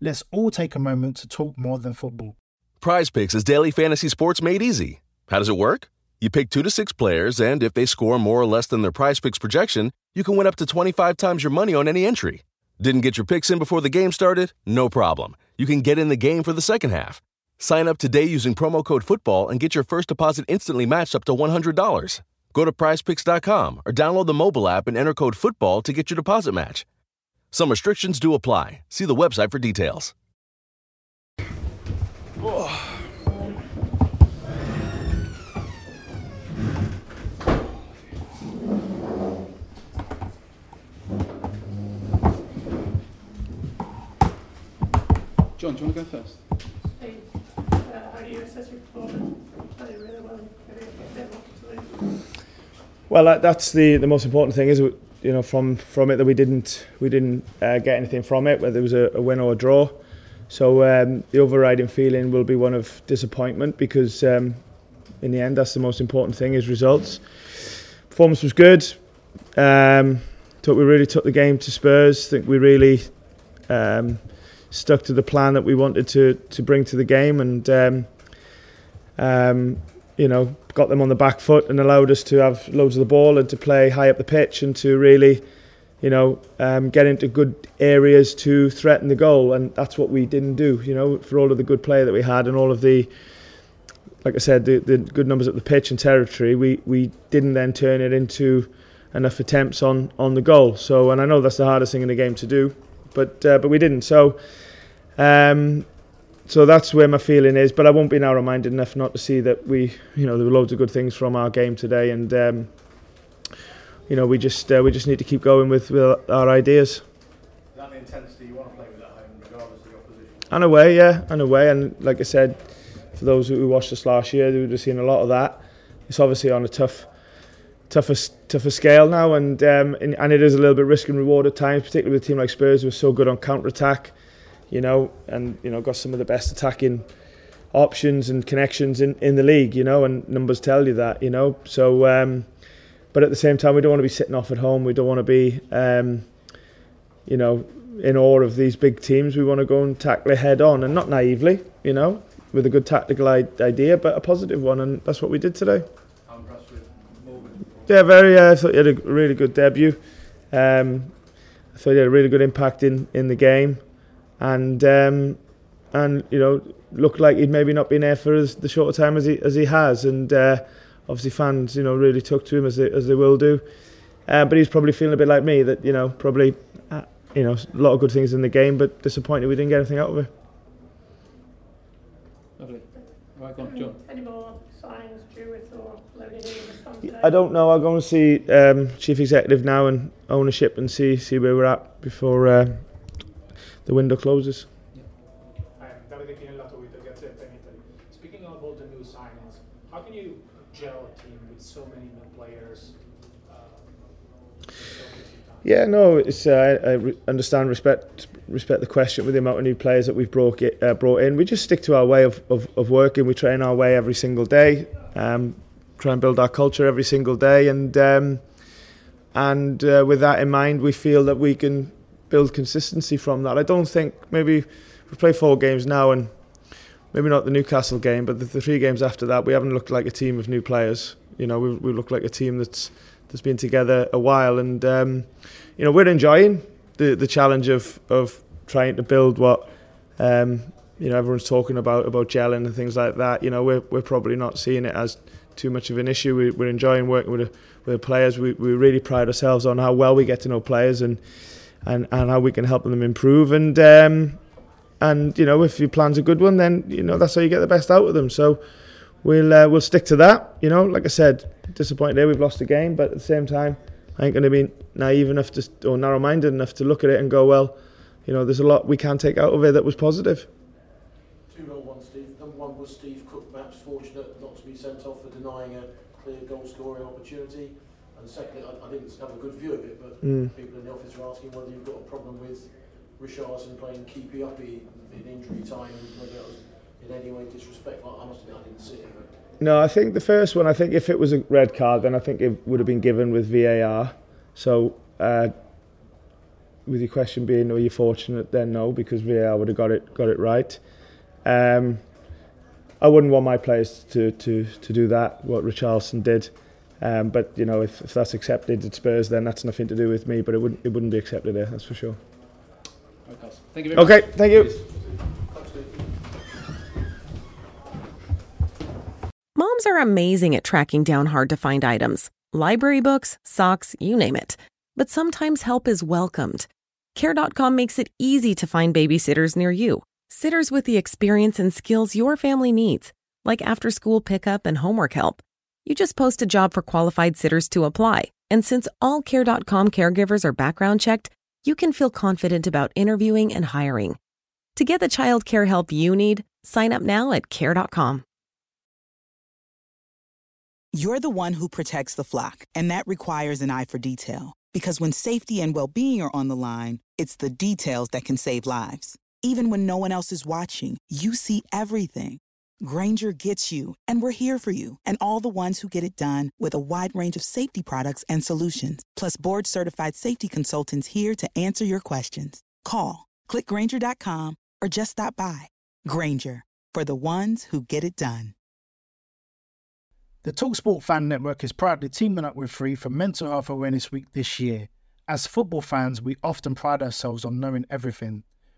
Let's all take a moment to talk more than football. Prize Picks is daily fantasy sports made easy. How does it work? You pick two to six players, and if they score more or less than their prize picks projection, you can win up to 25 times your money on any entry. Didn't get your picks in before the game started? No problem. You can get in the game for the second half. Sign up today using promo code FOOTBALL and get your first deposit instantly matched up to $100. Go to prizepicks.com or download the mobile app and enter code FOOTBALL to get your deposit match. Some restrictions do apply. See the website for details. John, do you want to go first? Steve, uh, how do you assess your performance? Played really well. Maybe a bit lucky to lose. Well, that, that's the, the most important thing, is it? You know, from from it that we didn't we didn't uh, get anything from it, whether it was a, a win or a draw. So um, the overriding feeling will be one of disappointment because um, in the end, that's the most important thing is results. Performance was good. Um, thought we really took the game to Spurs. I think we really um, stuck to the plan that we wanted to to bring to the game and. Um, um, you know, got them on the back foot and allowed us to have loads of the ball and to play high up the pitch and to really, you know, um, get into good areas to threaten the goal. And that's what we didn't do, you know, for all of the good play that we had and all of the, like I said, the, the good numbers at the pitch and territory, we, we didn't then turn it into enough attempts on, on the goal. So, and I know that's the hardest thing in the game to do, but uh, but we didn't. So, um, so that's where my feeling is. But I won't be narrow-minded enough not to see that we, you know, there were loads of good things from our game today, and um, you know, we just uh, we just need to keep going with, with our ideas. Is that the intensity you want to play with at home, regardless of the opposition? And away, yeah, and away, and like I said, for those who watched us last year, they would have seen a lot of that. It's obviously on a tough, tougher, tougher scale now, and um, and, and it is a little bit risk and reward at times, particularly with a team like Spurs, who are so good on counter attack you know, and you know got some of the best attacking options and connections in, in the league, you know, and numbers tell you that, you know. So, um, but at the same time, we don't want to be sitting off at home. We don't want to be, um, you know, in awe of these big teams. We want to go and tackle it head on, and not naively, you know, with a good tactical idea, but a positive one, and that's what we did today. I'm impressed with Morgan. Yeah, very. Uh, I thought he had a really good debut. Um, I thought he had a really good impact in, in the game and um, and you know looked like he'd maybe not been there for as, the short time as he as he has, and uh, obviously fans you know really took to him as they as they will do. Uh, but he's probably feeling a bit like me that you know probably uh, you know a lot of good things in the game, but disappointed we didn't get anything out of it. Lovely. Right, go on, John. Any more signings, Jewett or Logan Eve? I don't know. I'll go and see um, chief executive now and ownership and see see where we're at before uh, the window closes. Davide Chinellato with the Gazzetta in Italy. Speaking of all the new signings, how can you gel a team with so many new players? Uh, so? Yeah, no, it's uh, I re- understand respect respect the question with the amount of new players that we've brought it, uh, brought in. We just stick to our way of, of, of working. We train our way every single day. Um, try and build our culture every single day, and um, and uh, with that in mind, we feel that we can build consistency from that. I don't think maybe we play four games now and maybe not the Newcastle game, but the, the three games after that, we haven't looked like a team of new players. You know, we we look like a team that's that's been together a while, and um, you know we're enjoying the the challenge of of trying to build what um, you know everyone's talking about about gelling and things like that. You know, we're we're probably not seeing it as too much of an issue. We, we're enjoying working with the, with the players. We we really pride ourselves on how well we get to know players and and and how we can help them improve and. Um, and you know, if your plan's a good one, then you know that's how you get the best out of them. So we'll uh, we'll stick to that. You know, like I said, disappointed there we've lost the game, but at the same time, I ain't going to be naive enough to or narrow-minded enough to look at it and go, well, you know, there's a lot we can take out of it that was positive. Two one, Steve. One was Steve Cook, perhaps fortunate not to be sent off for denying a clear goal scoring opportunity. And secondly, I, I didn't have a good view of it, but Mm. people in the office are asking whether you've got a problem with Richarlison playing keepy uppy in injury time whether it was in any way disrespectful. I must admit, I didn't see it. But No, I think the first one. I think if it was a red card, then I think it would have been given with VAR. So, uh, with your question being, are you fortunate? Then no, because VAR would have got it got it right. Um, I wouldn't want my players to to to do that. What Richarlison did. Um, but you know, if, if that's accepted at Spurs, then that's nothing to do with me. But it wouldn't it wouldn't be accepted there. That's for sure. Okay, thank you very Okay, much. thank you. Moms are amazing at tracking down hard to find items library books, socks, you name it. But sometimes help is welcomed. Care.com makes it easy to find babysitters near you. Sitters with the experience and skills your family needs, like after school pickup and homework help. You just post a job for qualified sitters to apply. And since all Care.com caregivers are background checked, you can feel confident about interviewing and hiring. To get the child care help you need, sign up now at Care.com. You're the one who protects the flock, and that requires an eye for detail. Because when safety and well being are on the line, it's the details that can save lives. Even when no one else is watching, you see everything. Grainger gets you, and we're here for you, and all the ones who get it done with a wide range of safety products and solutions, plus board certified safety consultants here to answer your questions. Call, click grainger.com, or just stop by. Grainger, for the ones who get it done. The Talksport Fan Network is proudly teaming up with Free for Mental Health Awareness Week this year. As football fans, we often pride ourselves on knowing everything,